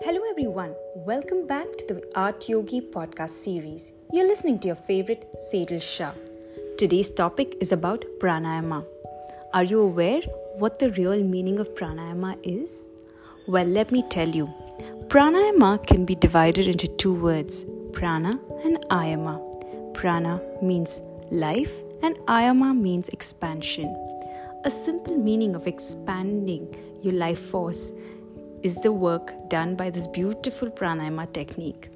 Hello, everyone. Welcome back to the Art Yogi podcast series. You're listening to your favorite Sejal Shah. Today's topic is about pranayama. Are you aware what the real meaning of pranayama is? Well, let me tell you. Pranayama can be divided into two words prana and ayama. Prana means life, and ayama means expansion. A simple meaning of expanding your life force is the work done by this beautiful pranayama technique.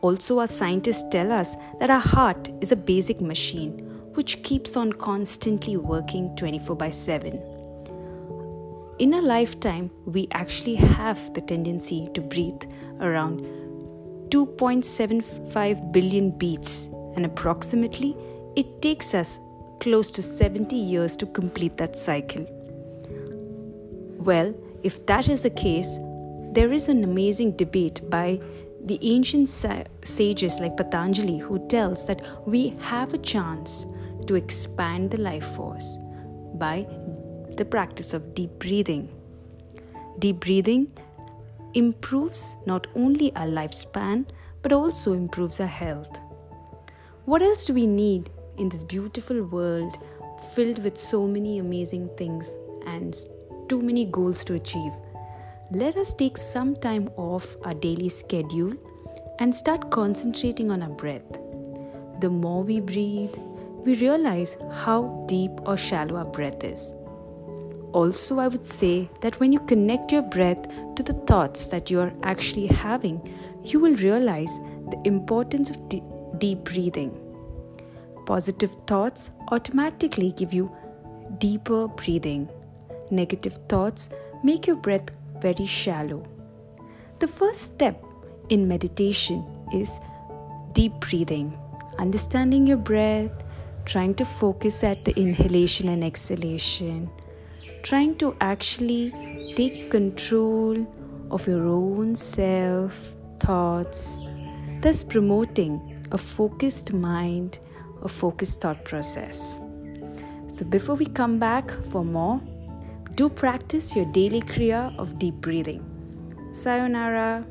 Also, our scientists tell us that our heart is a basic machine which keeps on constantly working 24 by 7. In a lifetime, we actually have the tendency to breathe around 2.75 billion beats, and approximately it takes us close to 70 years to complete that cycle. Well, if that is the case, there is an amazing debate by the ancient sages like Patanjali who tells that we have a chance to expand the life force by the practice of deep breathing. Deep breathing improves not only our lifespan but also improves our health. What else do we need in this beautiful world filled with so many amazing things and too many goals to achieve. Let us take some time off our daily schedule and start concentrating on our breath. The more we breathe, we realize how deep or shallow our breath is. Also, I would say that when you connect your breath to the thoughts that you are actually having, you will realize the importance of deep breathing. Positive thoughts automatically give you deeper breathing negative thoughts make your breath very shallow. The first step in meditation is deep breathing, understanding your breath, trying to focus at the inhalation and exhalation, trying to actually take control of your own self, thoughts, thus promoting a focused mind, a focused thought process. So, before we come back for more, do practice your daily kriya of deep breathing. Sayonara.